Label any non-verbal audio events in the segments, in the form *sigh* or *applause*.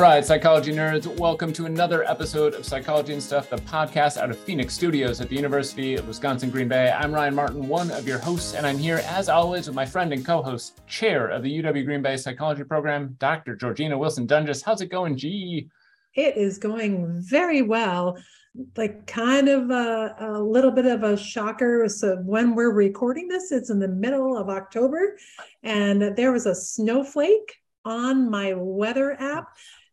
right, psychology nerds, welcome to another episode of Psychology and Stuff, the podcast out of Phoenix Studios at the University of Wisconsin Green Bay. I'm Ryan Martin, one of your hosts, and I'm here as always with my friend and co-host, chair of the UW Green Bay Psychology Program, Dr. Georgina Wilson Doenges. How's it going, G? It is going very well. Like kind of a, a little bit of a shocker. So when we're recording this, it's in the middle of October, and there was a snowflake on my weather app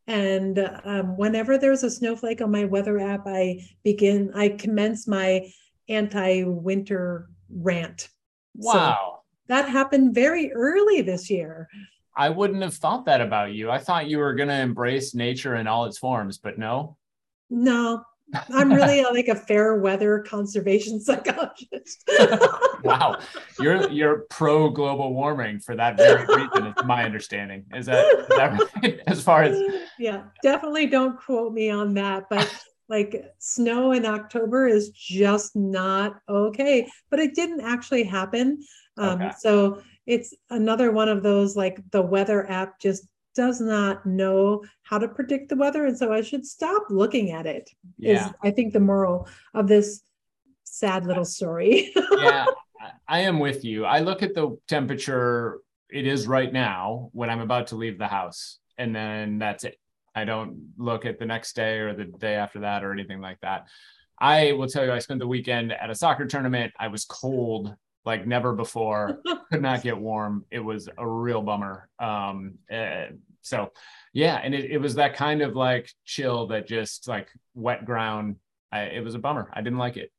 and um, whenever there's a snowflake on my weather app, I begin, I commence my anti winter rant. Wow. So that happened very early this year. I wouldn't have thought that about you. I thought you were going to embrace nature in all its forms, but no. No, I'm really *laughs* a, like a fair weather conservation *laughs* psychologist. wow, you're you're pro global warming for that very reason. Is my understanding. Is that, is that *laughs* right? As far as yeah, definitely don't quote me on that, but. Like snow in October is just not okay, but it didn't actually happen. Um, okay. So it's another one of those like the weather app just does not know how to predict the weather. And so I should stop looking at it. Yeah. Is, I think, the moral of this sad little story. *laughs* yeah, I am with you. I look at the temperature it is right now when I'm about to leave the house, and then that's it. I don't look at the next day or the day after that or anything like that. I will tell you, I spent the weekend at a soccer tournament. I was cold like never before. *laughs* Could not get warm. It was a real bummer. Um, uh, so yeah, and it, it was that kind of like chill that just like wet ground. I, it was a bummer. I didn't like it.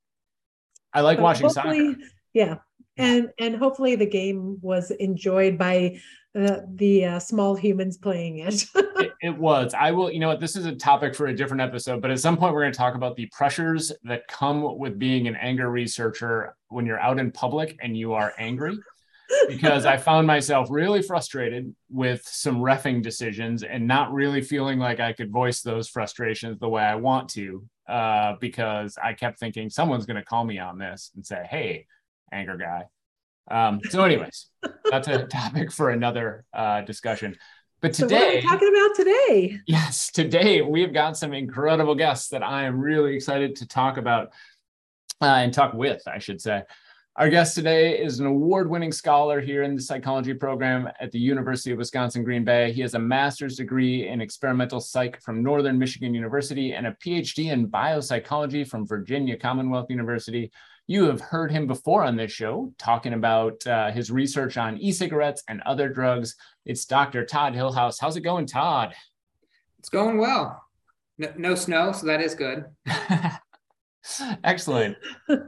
I like but watching soccer. Yeah, and and hopefully the game was enjoyed by uh, the uh, small humans playing it. *laughs* it. It was. I will. You know what? This is a topic for a different episode, but at some point we're going to talk about the pressures that come with being an anger researcher when you're out in public and you are angry because I found myself really frustrated with some refing decisions and not really feeling like I could voice those frustrations the way I want to uh, because I kept thinking someone's going to call me on this and say, hey, anger guy. Um, so, anyways, that's a *laughs* topic for another uh, discussion. But today, so what are we talking about today? Yes, today we've got some incredible guests that I am really excited to talk about uh, and talk with, I should say. Our guest today is an award winning scholar here in the psychology program at the University of Wisconsin Green Bay. He has a master's degree in experimental psych from Northern Michigan University and a PhD in biopsychology from Virginia Commonwealth University. You have heard him before on this show talking about uh, his research on e cigarettes and other drugs. It's Dr. Todd Hillhouse. How's it going, Todd? It's going well. No, no snow, so that is good. *laughs* Excellent.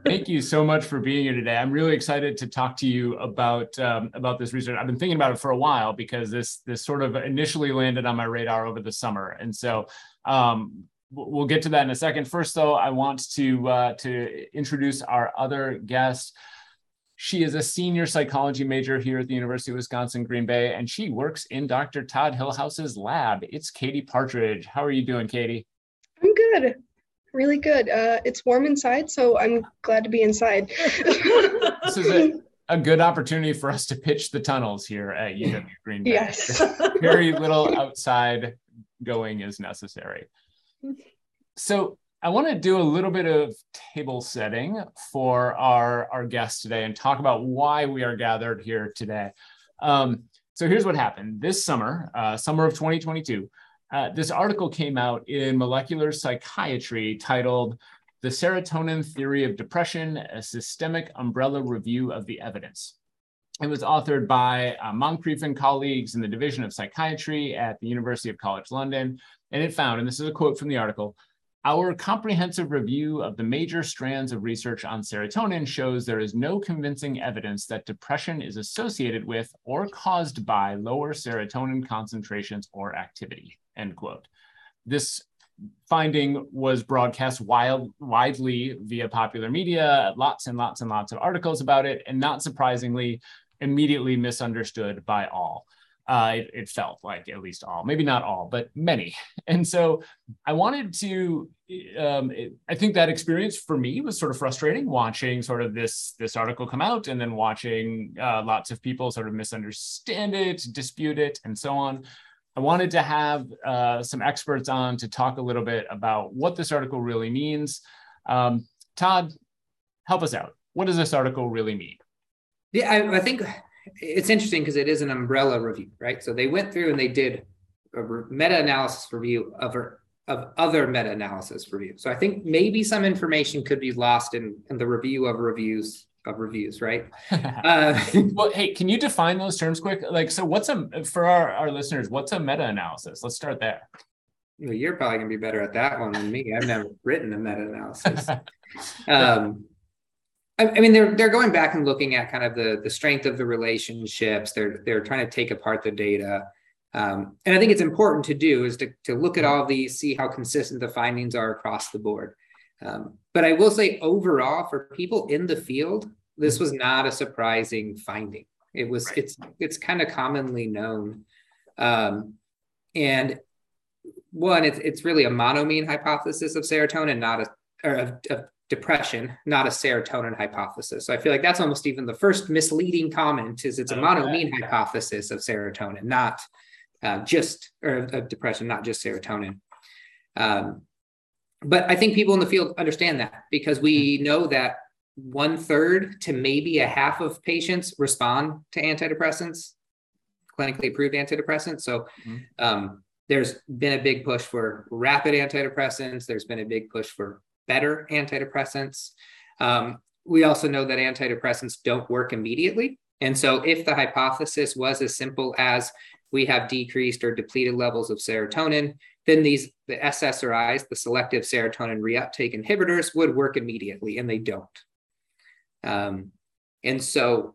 Thank you so much for being here today. I'm really excited to talk to you about um, about this research. I've been thinking about it for a while because this this sort of initially landed on my radar over the summer, and so um, we'll get to that in a second. First, though, I want to uh, to introduce our other guest. She is a senior psychology major here at the University of Wisconsin Green Bay, and she works in Dr. Todd Hillhouse's lab. It's Katie Partridge. How are you doing, Katie? I'm good really good. Uh, it's warm inside, so I'm glad to be inside. *laughs* this is a, a, good opportunity for us to pitch the tunnels here at UW Green Bay. Yes. Very little outside going is necessary. So I want to do a little bit of table setting for our, our guests today and talk about why we are gathered here today. Um, so here's what happened. This summer, uh, summer of 2022, uh, this article came out in Molecular Psychiatry titled The Serotonin Theory of Depression, a Systemic Umbrella Review of the Evidence. It was authored by uh, Moncrieff and colleagues in the Division of Psychiatry at the University of College London. And it found, and this is a quote from the article, our comprehensive review of the major strands of research on serotonin shows there is no convincing evidence that depression is associated with or caused by lower serotonin concentrations or activity end quote. This finding was broadcast wild, widely via popular media, lots and lots and lots of articles about it, and not surprisingly, immediately misunderstood by all. Uh, it, it, felt like at least all, maybe not all, but many. *laughs* And so I wanted to, um, it, I think that experience for me was sort of frustrating watching sort of this, this article come out and then watching uh, lots of people sort of misunderstand it, dispute it, and so on. I wanted to have uh, some experts on to talk a little bit about what this article really means. Um, Todd, help us out. What does this article really mean? Yeah, I, I think it's interesting because it is an umbrella review, right? So they went through and they did a meta-analysis review of, of other meta-analysis review. So I think maybe some information could be lost in, in the review of reviews of reviews, right? *laughs* uh, *laughs* well, hey, can you define those terms quick? Like, so what's a for our, our listeners? What's a meta-analysis? Let's start there. Well, you're probably gonna be better at that one than me. I've never *laughs* written a meta-analysis. um, I, I mean, they're they're going back and looking at kind of the the strength of the relationships. They're they're trying to take apart the data. Um, and I think it's important to do is to, to look at all these, see how consistent the findings are across the board. Um, but I will say overall, for people in the field, this was not a surprising finding. It was right. it's it's kind of commonly known, um, and one it's it's really a monoamine hypothesis of serotonin, not a or of, of depression, not a serotonin hypothesis. So I feel like that's almost even the first misleading comment is it's a monoamine hypothesis of serotonin, not uh, just or of depression, not just serotonin. Um, but I think people in the field understand that because we know that one third to maybe a half of patients respond to antidepressants, clinically approved antidepressants. So mm-hmm. um, there's been a big push for rapid antidepressants. There's been a big push for better antidepressants. Um, we also know that antidepressants don't work immediately. And so, if the hypothesis was as simple as we have decreased or depleted levels of serotonin, then these the SSRIs, the selective serotonin reuptake inhibitors, would work immediately, and they don't. Um, and so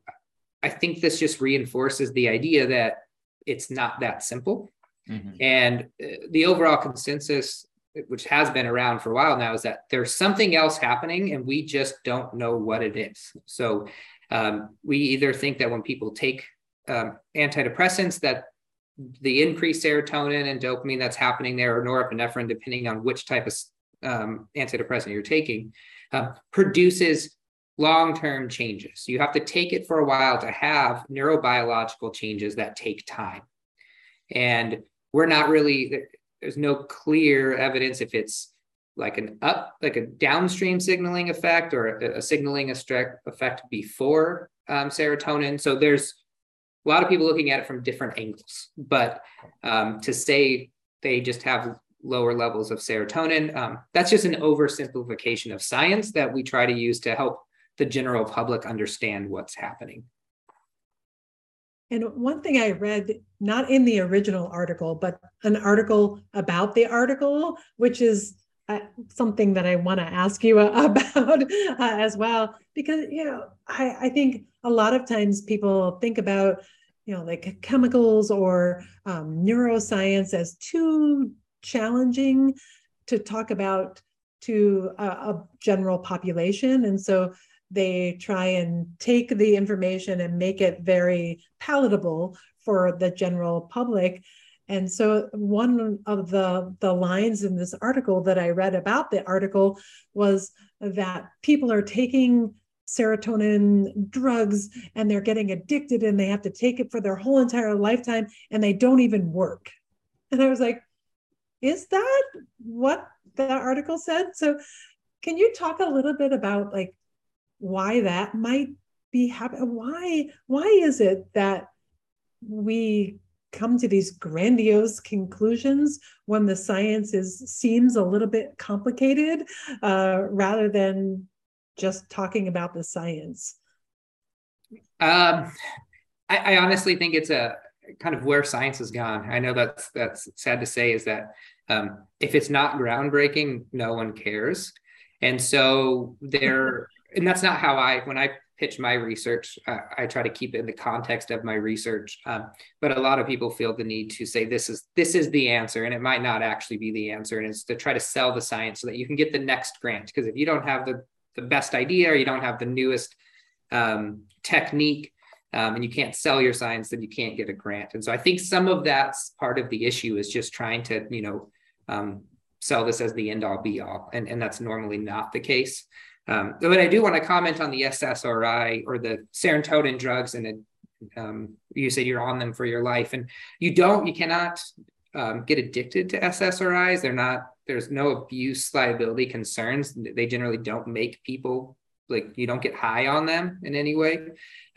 I think this just reinforces the idea that it's not that simple. Mm-hmm. And uh, the overall consensus, which has been around for a while now, is that there's something else happening and we just don't know what it is. So um, we either think that when people take um, antidepressants, that the increased serotonin and dopamine that's happening there, or norepinephrine, depending on which type of um, antidepressant you're taking, uh, produces long-term changes. You have to take it for a while to have neurobiological changes that take time. And we're not really there's no clear evidence if it's like an up like a downstream signaling effect or a, a signaling effect before um, serotonin. So there's a lot of people looking at it from different angles. But um, to say they just have lower levels of serotonin, um, that's just an oversimplification of science that we try to use to help the general public understand what's happening. And one thing I read, not in the original article, but an article about the article, which is uh, something that I want to ask you *laughs* about uh, as well, because you know I, I think a lot of times people think about you know like chemicals or um, neuroscience as too challenging to talk about to a, a general population, and so they try and take the information and make it very palatable for the general public. And so one of the, the lines in this article that I read about the article was that people are taking serotonin drugs and they're getting addicted and they have to take it for their whole entire lifetime and they don't even work. And I was like, is that what the article said? So can you talk a little bit about like why that might be happening. Why why is it that we come to these grandiose conclusions when the science is seems a little bit complicated uh, rather than just talking about the science? Um, I, I honestly think it's a kind of where science has gone. I know that's that's sad to say is that um, if it's not groundbreaking, no one cares. And so there and that's not how I when I pitch my research, uh, I try to keep it in the context of my research. Um, but a lot of people feel the need to say this is this is the answer, and it might not actually be the answer, and it's to try to sell the science so that you can get the next grant. Because if you don't have the the best idea or you don't have the newest um, technique um, and you can't sell your science, then you can't get a grant. And so I think some of that's part of the issue is just trying to, you know, um, sell this as the end all be all. And, and that's normally not the case. Um, but I do want to comment on the SSRI or the serotonin drugs, and it, um, you said you're on them for your life, and you don't, you cannot um, get addicted to SSRIs. They're not, there's no abuse liability concerns. They generally don't make people like you don't get high on them in any way.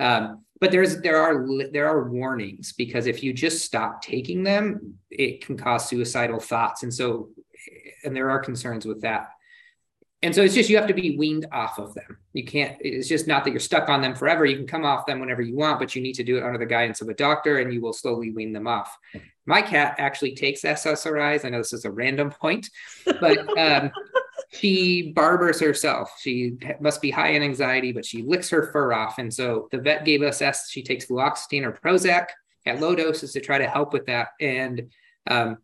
Um, but there's there are there are warnings because if you just stop taking them, it can cause suicidal thoughts. And so and there are concerns with that and so it's just you have to be weaned off of them. You can't it's just not that you're stuck on them forever. You can come off them whenever you want but you need to do it under the guidance of a doctor and you will slowly wean them off. My cat actually takes ssris i know this is a random point but um, *laughs* she barbers herself. She must be high in anxiety but she licks her fur off. And so the vet gave us s she takes fluoxetine or prozac at low doses to try to help with that. And um,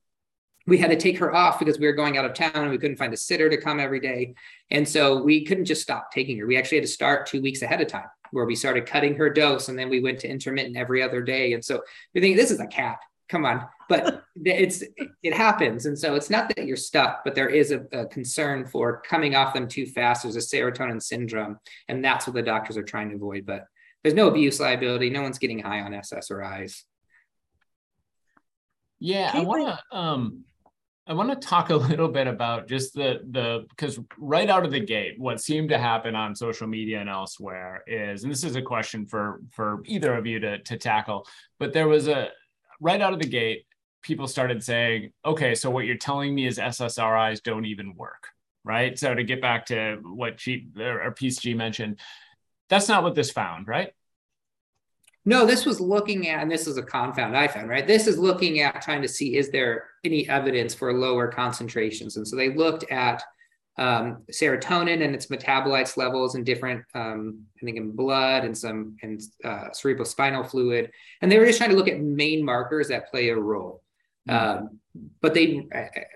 we had to take her off because we were going out of town and we couldn't find a sitter to come every day. And so we couldn't just stop taking her. We actually had to start two weeks ahead of time where we started cutting her dose and then we went to intermittent every other day. And so we think this is a cat. Come on. But *laughs* it's it happens. And so it's not that you're stuck, but there is a, a concern for coming off them too fast. There's a serotonin syndrome. And that's what the doctors are trying to avoid. But there's no abuse liability. No one's getting high on SSRIs. Yeah, I want to um I want to talk a *laughs* little bit about just the the because right out of the gate, what seemed to happen on social media and elsewhere is, and this is a question for for either of you to to tackle, but there was a right out of the gate, people started saying, okay, so what you're telling me is SSRIs don't even work, right? So to get back to what G or G mentioned, that's not what this found, right? No, this was looking at, and this is a confound I found, right? This is looking at trying to see is there any evidence for lower concentrations. And so they looked at um, serotonin and its metabolites levels in different, um, I think in blood and some in uh, cerebrospinal fluid. And they were just trying to look at main markers that play a role. Mm-hmm. Um, but they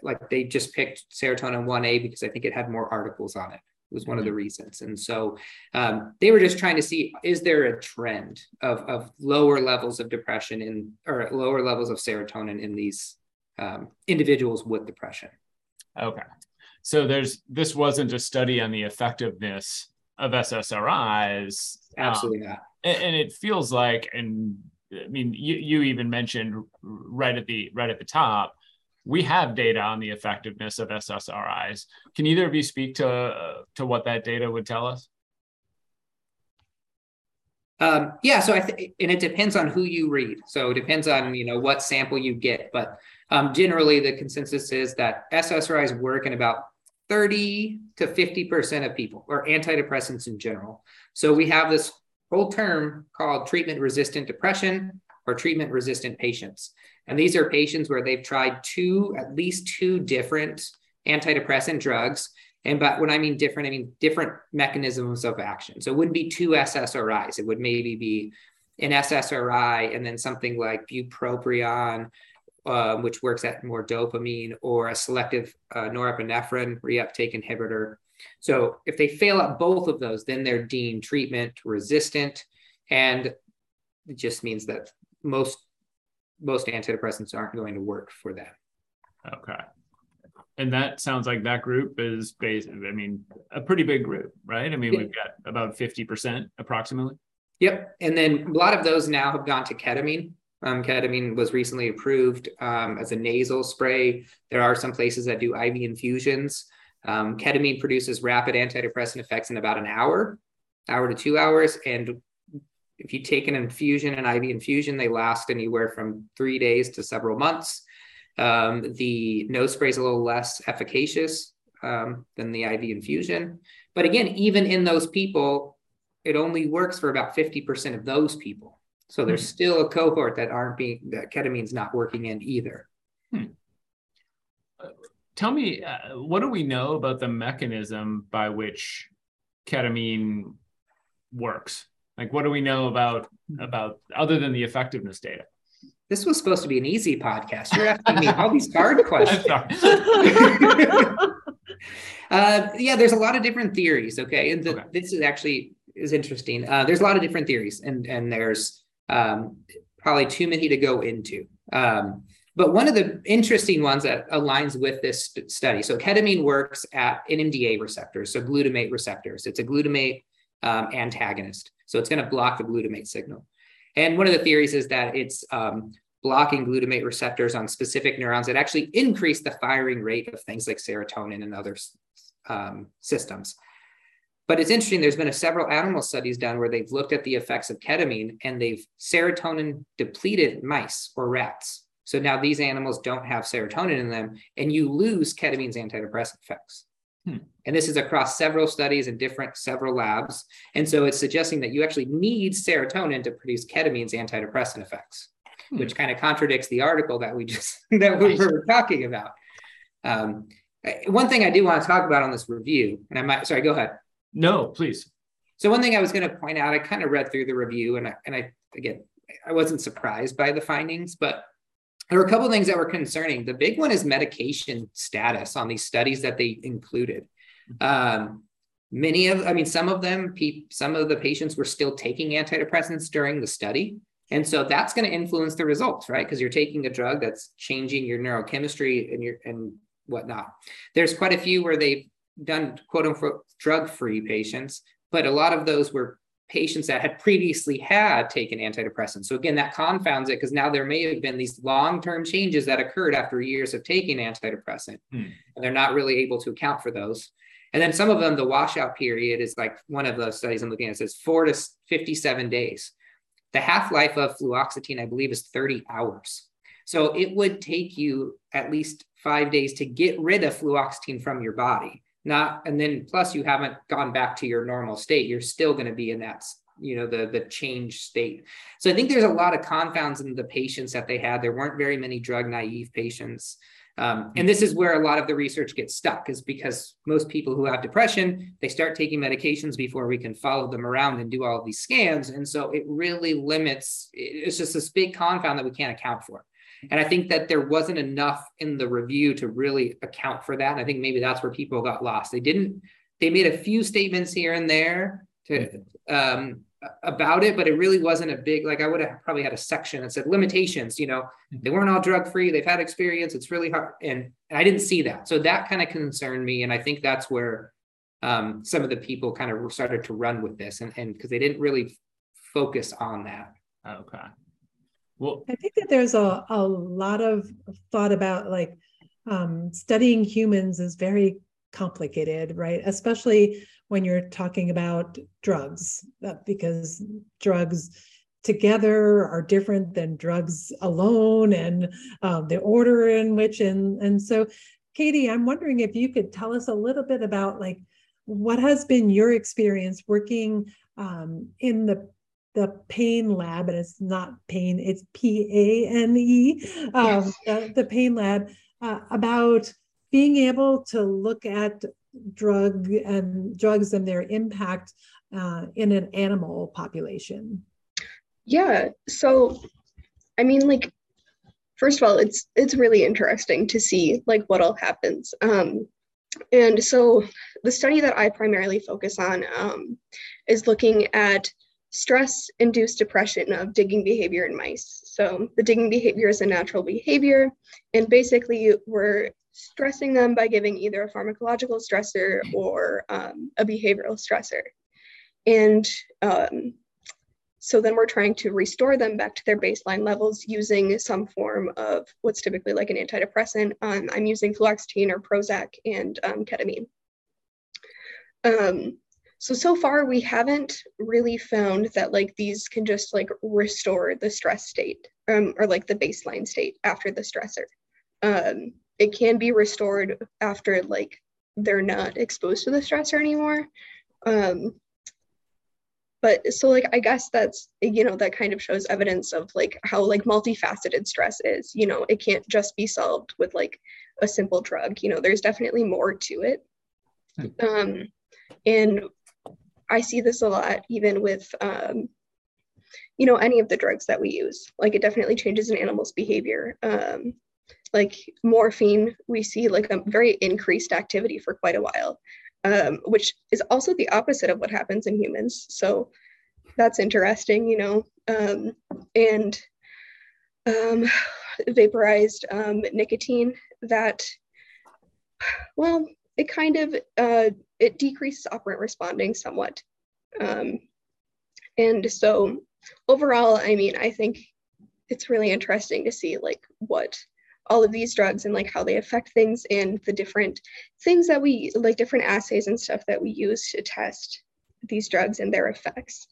like they just picked serotonin 1A because I think it had more articles on it was one of the mm-hmm. reasons. And so um, they were just trying to see is there a trend of, of lower levels of depression in or lower levels of serotonin in these um, individuals with depression. Okay. So there's this wasn't a study on the effectiveness of SSRIs. Um, Absolutely um, not. And, and it feels like, and I mean, you, you even mentioned right at the right at the top we have data on the effectiveness of SSRIs. Can either of you speak to, to what that data would tell us? Um, yeah, so I think, and it depends on who you read. So it depends on you know what sample you get, but um, generally the consensus is that SSRIs work in about 30 to 50 percent of people, or antidepressants in general. So we have this whole term called treatment-resistant depression or treatment-resistant patients. And these are patients where they've tried two, at least two different antidepressant drugs. And but when I mean different, I mean different mechanisms of action. So it wouldn't be two SSRIs. It would maybe be an SSRI and then something like bupropion, uh, which works at more dopamine, or a selective uh, norepinephrine reuptake inhibitor. So if they fail at both of those, then they're deemed treatment resistant. And it just means that most most antidepressants aren't going to work for them. Okay. And that sounds like that group is based, I mean, a pretty big group, right? I mean, we've got about 50% approximately. Yep. And then a lot of those now have gone to ketamine. Um, ketamine was recently approved um, as a nasal spray. There are some places that do IV infusions. Um, ketamine produces rapid antidepressant effects in about an hour, hour to two hours. And if you take an infusion, an IV infusion, they last anywhere from three days to several months. Um, the nose spray is a little less efficacious um, than the IV infusion. But again, even in those people, it only works for about 50% of those people. So there's hmm. still a cohort that aren't being, that ketamine's not working in either. Hmm. tell me, uh, what do we know about the mechanism by which ketamine works? Like, what do we know about about other than the effectiveness data? This was supposed to be an easy podcast. You're asking me all these hard *laughs* questions. *laughs* uh, yeah, there's a lot of different theories. Okay, and the, okay. this is actually is interesting. Uh, there's a lot of different theories, and and there's um, probably too many to go into. Um, but one of the interesting ones that aligns with this study, so ketamine works at NMDA receptors, so glutamate receptors. It's a glutamate um, antagonist. So it's going to block the glutamate signal. And one of the theories is that it's um, blocking glutamate receptors on specific neurons that actually increase the firing rate of things like serotonin and other um, systems. But it's interesting, there's been a several animal studies done where they've looked at the effects of ketamine and they've serotonin depleted mice or rats. So now these animals don't have serotonin in them, and you lose ketamine's antidepressant effects. Hmm. And this is across several studies in different several labs. And so it's suggesting that you actually need serotonin to produce ketamine's antidepressant effects, hmm. which kind of contradicts the article that we just *laughs* that we were talking about. Um, one thing I do want to talk about on this review, and I might sorry, go ahead. No, please. So one thing I was going to point out, I kind of read through the review, and I, and I again, I wasn't surprised by the findings, but there were a couple of things that were concerning. The big one is medication status on these studies that they included. Um, many of, I mean, some of them, some of the patients were still taking antidepressants during the study. And so that's going to influence the results, right? Because you're taking a drug that's changing your neurochemistry and your and whatnot. There's quite a few where they've done quote unquote drug free patients, but a lot of those were patients that had previously had taken antidepressants. So again, that confounds it because now there may have been these long-term changes that occurred after years of taking antidepressant, hmm. and they're not really able to account for those. And then some of them, the washout period is like one of the studies I'm looking at says four to 57 days. The half-life of fluoxetine, I believe, is 30 hours. So it would take you at least five days to get rid of fluoxetine from your body not and then plus you haven't gone back to your normal state you're still going to be in that you know the the change state. So i think there's a lot of confounds in the patients that they had. There weren't very many drug naive patients. Um, and this is where a lot of the research gets stuck is because most people who have depression they start taking medications before we can follow them around and do all of these scans. And so it really limits it's just this big confound that we can't account for and I think that there wasn't enough in the review to really account for that. And I think maybe that's where people got lost. They didn't, they made a few statements here and there to, um, about it, but it really wasn't a big, like I would have probably had a section that said limitations, you know, mm-hmm. they weren't all drug free, they've had experience, it's really hard. And, and I didn't see that. So that kind of concerned me. And I think that's where um, some of the people kind of started to run with this and because they didn't really focus on that. Okay. Well, I think that there's a, a lot of thought about like um, studying humans is very complicated, right? Especially when you're talking about drugs, uh, because drugs together are different than drugs alone and um, the order in which and and so katie i'm wondering if you could tell us a little bit about like what has been your experience working um, in the the pain lab, and it's not pain, it's P A N E, um, the, the, pain lab, uh, about being able to look at drug and drugs and their impact uh, in an animal population. Yeah. So, I mean, like, first of all, it's it's really interesting to see like what all happens. Um, and so, the study that I primarily focus on um, is looking at stress induced depression of digging behavior in mice. So the digging behavior is a natural behavior, and basically we're stressing them by giving either a pharmacological stressor or um, a behavioral stressor. And um, so then we're trying to restore them back to their baseline levels using some form of what's typically like an antidepressant. Um, I'm using fluoxetine or Prozac and um, ketamine. So so far we haven't really found that like these can just like restore the stress state um, or like the baseline state after the stressor. Um, it can be restored after like they're not exposed to the stressor anymore. Um, but so like i guess that's you know that kind of shows evidence of like how like multifaceted stress is. You know it can't just be solved with like a simple drug. You know there's definitely more to it. Hmm. um and I see this a lot even with um, you know any of the drugs that we use. Like it definitely changes an animal's behavior. Um, like morphine, we see like a very increased activity for quite a while, um, which is also the opposite of what happens in humans. So that's interesting, you know. Um, and um, vaporized um, nicotine that well it kind of uh, it decreases operant responding somewhat. Um, and so overall, I mean, I think it's really interesting to see like what all of these drugs and like how they affect things and the different things that we like different assays and stuff that we use to test these drugs and their effects.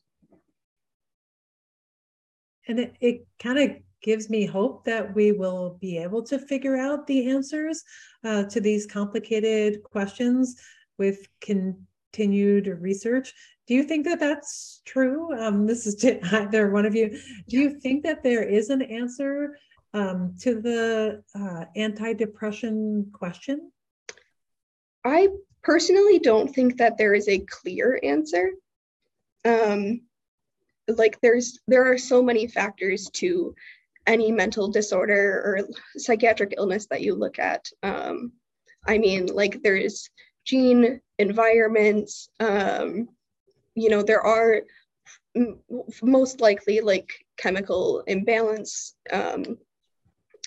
And it, it kind of gives me hope that we will be able to figure out the answers uh, to these complicated questions with continued research. Do you think that that's true? Um, this is *laughs* to either one of you. Do you think that there is an answer um, to the uh, anti-depression question? I personally don't think that there is a clear answer. Um, like there's there are so many factors to any mental disorder or psychiatric illness that you look at. Um, I mean, like there's gene environments. Um, you know, there are m- most likely like chemical imbalance um,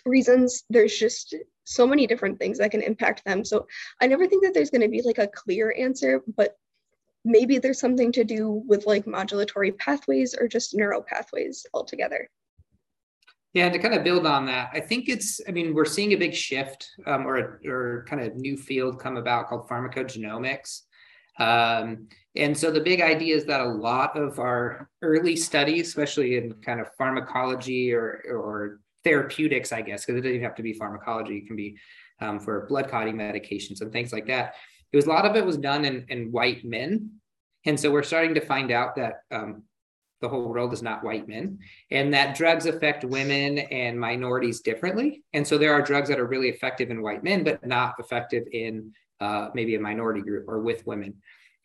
reasons. There's just so many different things that can impact them. So I never think that there's going to be like a clear answer, but maybe there's something to do with like modulatory pathways or just neural pathways altogether. Yeah, and to kind of build on that, I think it's, I mean, we're seeing a big shift um, or, or kind of new field come about called pharmacogenomics. Um, and so the big idea is that a lot of our early studies, especially in kind of pharmacology or, or therapeutics, I guess, because it doesn't have to be pharmacology, it can be um, for blood clotting medications and things like that. It was a lot of it was done in, in white men. And so we're starting to find out that um, the whole world is not white men. And that drugs affect women and minorities differently. And so there are drugs that are really effective in white men but not effective in uh, maybe a minority group or with women.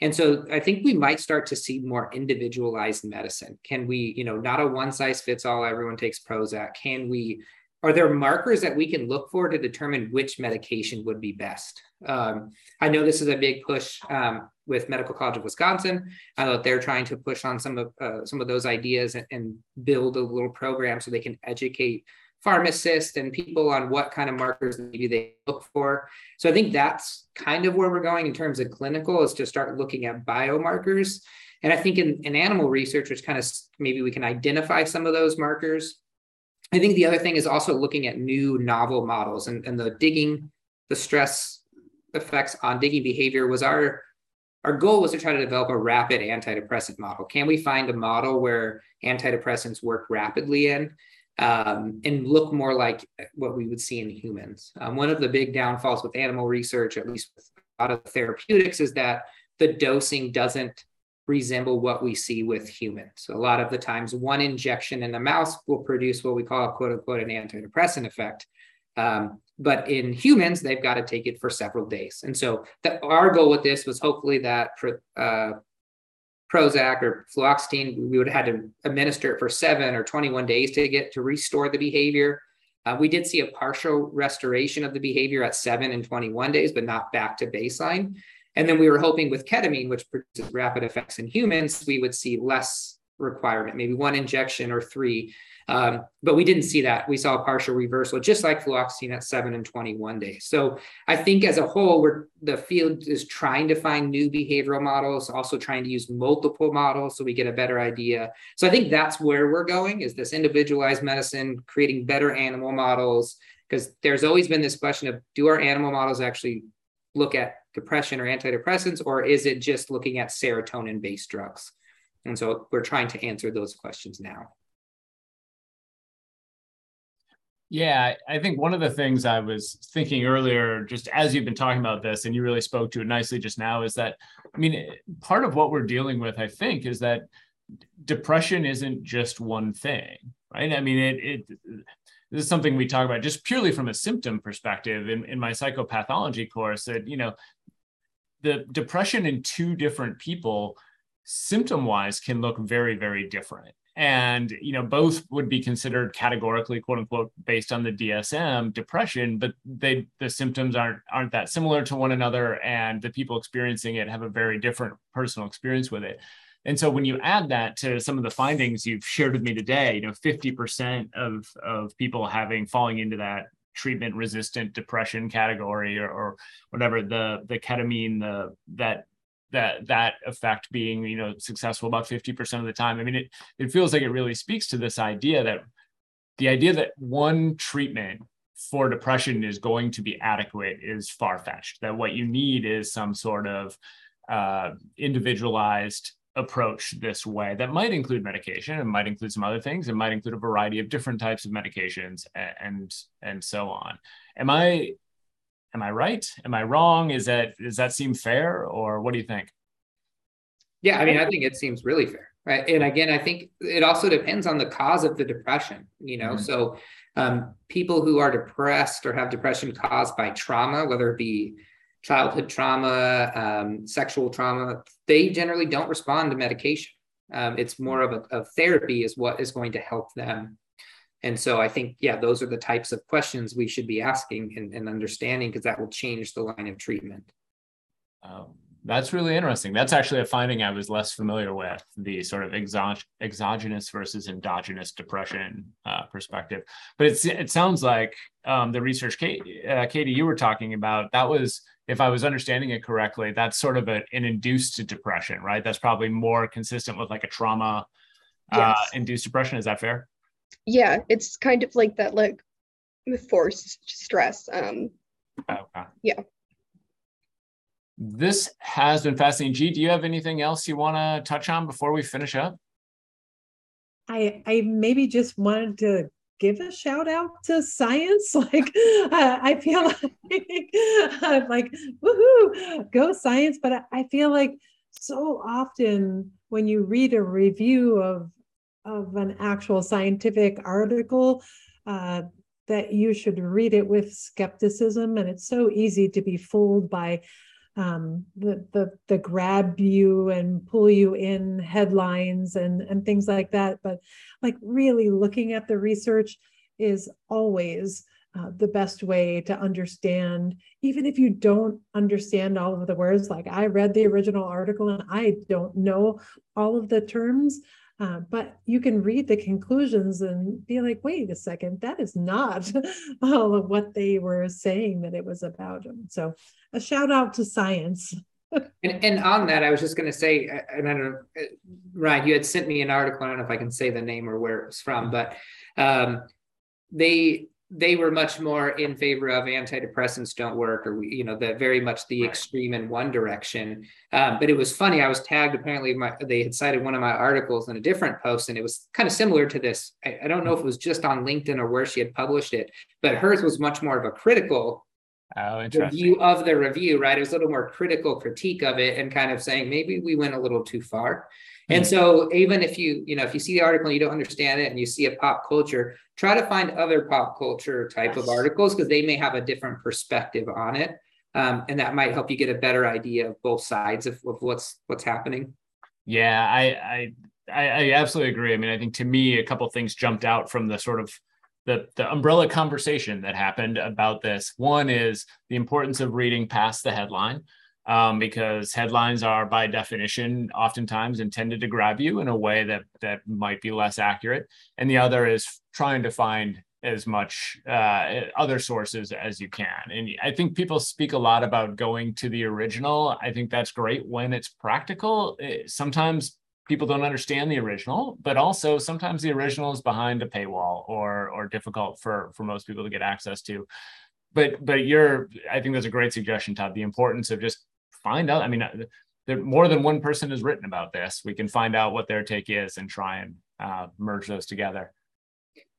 And so i think we might start to see more individualized medicine. Can we you know not a one size fits all everyone takes prozac. Can we are there markers that we can look for to determine which medication would be best um, i know this is a big push um, with Medical College of Wisconsin. I know that they're trying to push on some of uh, some of those ideas and, and, build a little program so they can educate pharmacists and people on what kind of markers maybe they look for. So I think that's kind of where we're going in terms of clinical is to start looking at biomarkers. And I think in, in animal research, which kind of maybe we can identify some of those markers. I think the other thing is also looking at new novel models and, and the digging, the stress effects on digging behavior was our our goal was to try to develop a rapid antidepressant model. Can we find a model where antidepressants work rapidly in um, and look more like what we would see in humans? Um, one of the big downfalls with animal research, at least with a lot of therapeutics, is that the dosing doesn't resemble what we see with humans. A lot of the times, one injection in a mouse will produce what we call quote unquote an antidepressant effect. Um, but in humans, they've got to take it for several days. And so the, our goal with this was hopefully that uh, Prozac or fluoxetine, we would have had to administer it for seven or 21 days to get to restore the behavior. Uh, we did see a partial restoration of the behavior at seven and 21 days, but not back to baseline. And then we were hoping with ketamine, which produces rapid effects in humans, we would see less requirement, maybe one injection or three. Um, but we didn't see that. We saw a partial reversal, just like fluoxetine at seven and 21 days. So I think as a whole, we're, the field is trying to find new behavioral models, also trying to use multiple models so we get a better idea. So I think that's where we're going is this individualized medicine, creating better animal models, because there's always been this question of do our animal models actually look at depression or antidepressants, or is it just looking at serotonin based drugs? And so we're trying to answer those questions now. Yeah, I think one of the things I was thinking earlier, just as you've been talking about this, and you really spoke to it nicely just now, is that, I mean, part of what we're dealing with, I think, is that depression isn't just one thing, right? I mean, it, it this is something we talk about just purely from a symptom perspective in, in my psychopathology course that, you know, the depression in two different people symptom wise can look very, very different and you know both would be considered categorically quote unquote based on the DSM depression but they the symptoms aren't aren't that similar to one another and the people experiencing it have a very different personal experience with it. And so when you add that to some of the findings you've shared with me today you know 50% of of people having falling into that treatment resistant depression category or, or whatever the the ketamine the that that that effect being you know successful about 50% of the time i mean it it feels like it really speaks to this idea that the idea that one treatment for depression is going to be adequate is far fetched. That what you need is some sort of uh, individualized approach this way that might include medication it might include some other things it might include a variety of different types of medications and and, and so on am i am i right am i wrong is that does that seem fair or what do you think yeah i mean i think it seems really fair right and again i think it also depends on the cause of the depression you know mm-hmm. so um, people who are depressed or have depression caused by trauma whether it be childhood trauma, um, sexual trauma, they generally don't respond to medication. Um, it's more of a of therapy is what is going to help them. And so I think, yeah, those are the types of questions we should be asking and, and understanding because that will change the line of treatment. Um, that's really interesting. That's actually a finding I was less familiar with the sort of exog- exogenous versus endogenous depression uh, perspective. But it's, it sounds like um, the research, Kate, uh, Katie, you were talking about, that was if I was understanding it correctly, that's sort of a, an induced depression, right? That's probably more consistent with like a trauma uh induced depression. Is that fair? Yeah, it's kind of like that, like forced stress. Um, okay. Yeah. This has been fascinating. G, do you have anything else you want to touch on before we finish up? I I maybe just wanted to give a shout out to science. *laughs* Like uh, I feel *laughs* like like woohoo, go science. But I, I feel like so often when you read a review of of an actual scientific article, uh, that you should read it with skepticism, and it's so easy to be fooled by um, the the the grab you and pull you in headlines and and things like that. But like really looking at the research is always uh, the best way to understand, even if you don't understand all of the words. Like I read the original article and I don't know all of the terms. Uh, but you can read the conclusions and be like, wait a second, that is not *laughs* all of what they were saying that it was about. So, a shout out to science. *laughs* and, and on that, I was just going to say, and I don't know, uh, Ryan, you had sent me an article. I don't know if I can say the name or where it was from, but um, they they were much more in favor of antidepressants don't work or you know the very much the extreme in one direction. Um, but it was funny i was tagged apparently my, they had cited one of my articles in a different post and it was kind of similar to this. I, I, don't know if it was just on linkedin or where she had published it but hers was much more of a critical oh, review of the review right? It was a little more critical critique of it and kind of saying maybe we went a little too far and so even if you, you know, if you see the article and you don't understand it and you see a pop culture, try to find other pop culture type of articles because they may have a different perspective on it. Um, and that might help you get a better idea of both sides of, of what's what's happening. Yeah, I, I I absolutely agree. I mean, I think to me, a couple things jumped out from the sort of the, the umbrella conversation that happened about this. One is the importance of reading past the headline um, because headlines are by definition oftentimes intended to grab you in a way that that might be less accurate. And the other is trying to find as much uh, other sources as you can. And i think people speak a lot about going to the original. I think that's great when it's practical. Eh, sometimes people don't understand the original but also sometimes the original is behind a paywall or or difficult for for most people to get access to. But but you're i think that's a great suggestion todd the importance of just find out. I mean, uh, there, more than one person has written about this. We can find out what their take is and try and uh, merge those together.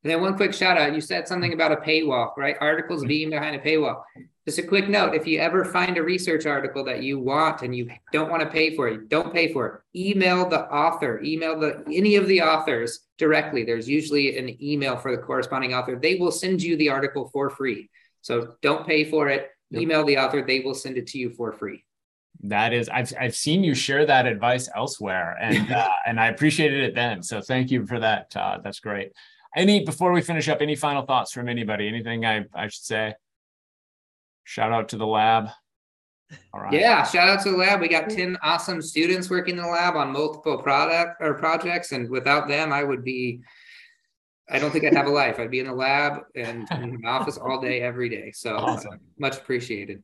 And then one quick shout out. You said something about a paywall, right? Articles mm-hmm. being behind a paywall. Just a quick note: if you ever find a research article that you want and you don't want to pay for it, don't pay for it. Email the author. Email the any of the authors directly. There's usually an email for the corresponding author. They will send you the article for free. So don't pay for it. Email the author. They will send it to you for free that is i've i've seen you share that advice elsewhere and *laughs* uh, and i appreciated it then so thank you for that uh, that's great any before we finish up any final thoughts from anybody anything i i should say shout out to the lab all right yeah shout out to the lab we got 10 awesome students working in the lab on multiple product or projects and without them i would be I don't think I'd have a life. I'd be in the lab and in the office all day, every day. So uh, awesome. uh, much appreciated.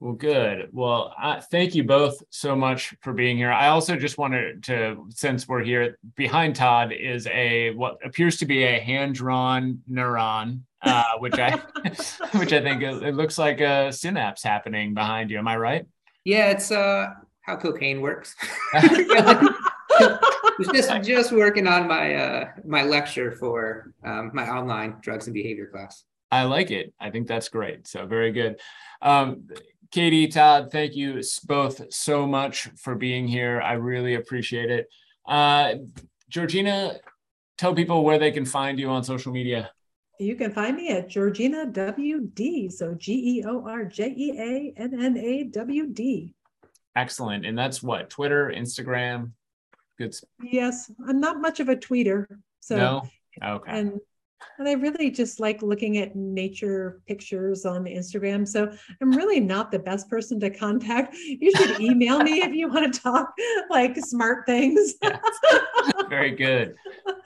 Well, good. Well, uh, thank you both so much for being here. I also just wanted to, since we're here, behind Todd is a what appears to be a hand-drawn neuron, uh, which I, *laughs* which I think it, it looks like a synapse happening behind you. Am I right? Yeah, it's uh how cocaine works. *laughs* was just *laughs* just working on my uh my lecture for um, my online drugs and behavior class. I like it. I think that's great. So very good. Um, Katie, Todd, thank you both so much for being here. I really appreciate it. Uh, Georjeanna, tell people where they can find you on social media. You can find me at Georjeanna WD. So G E O R J E A N N A W D. Excellent. And that's what? Twitter, Instagram? Good. Yes. I'm not much of a tweeter. So, no? Okay. And and I really just like looking at nature pictures on Instagram. So I'm really not the best person to contact. You should email me if you want to talk like smart things. *laughs* Very good.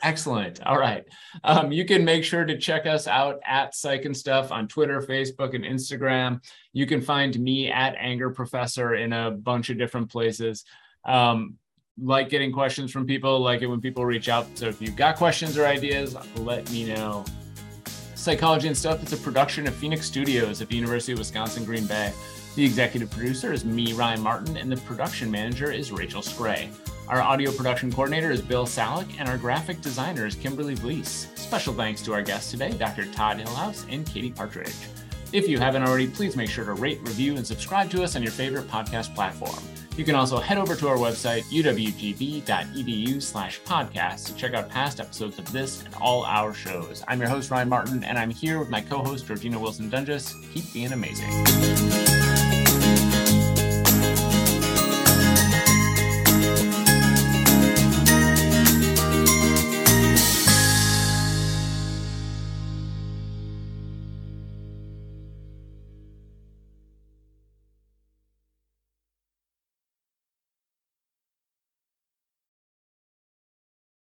Excellent. All right. Um, you can make sure to check us out at Psych and Stuff on Twitter, Facebook, and Instagram. You can find me at Anger Professor in a bunch of different places. Um, like getting questions from people, like it when people reach out. So if you've got questions or ideas, let me know. Psychology and Stuff is a production of Phoenix Studios at the University of Wisconsin Green Bay. The executive producer is me, Ryan Martin, and the production manager is Rachel Scray. Our audio production coordinator is Bill Salick, and our graphic designer is Kimberly Vlies. Special thanks to our guests today, Dr. Todd Hillhouse and Katie Partridge. If you haven't already, please make sure to rate, review, and subscribe to us on your favorite podcast platform. You can also head over to our website, uwgb.edu slash podcast, to check out past episodes of this and all our shows. I'm your host, Ryan Martin, and I'm here with my co host, Georjeanna Wilson Doenges. Keep being amazing.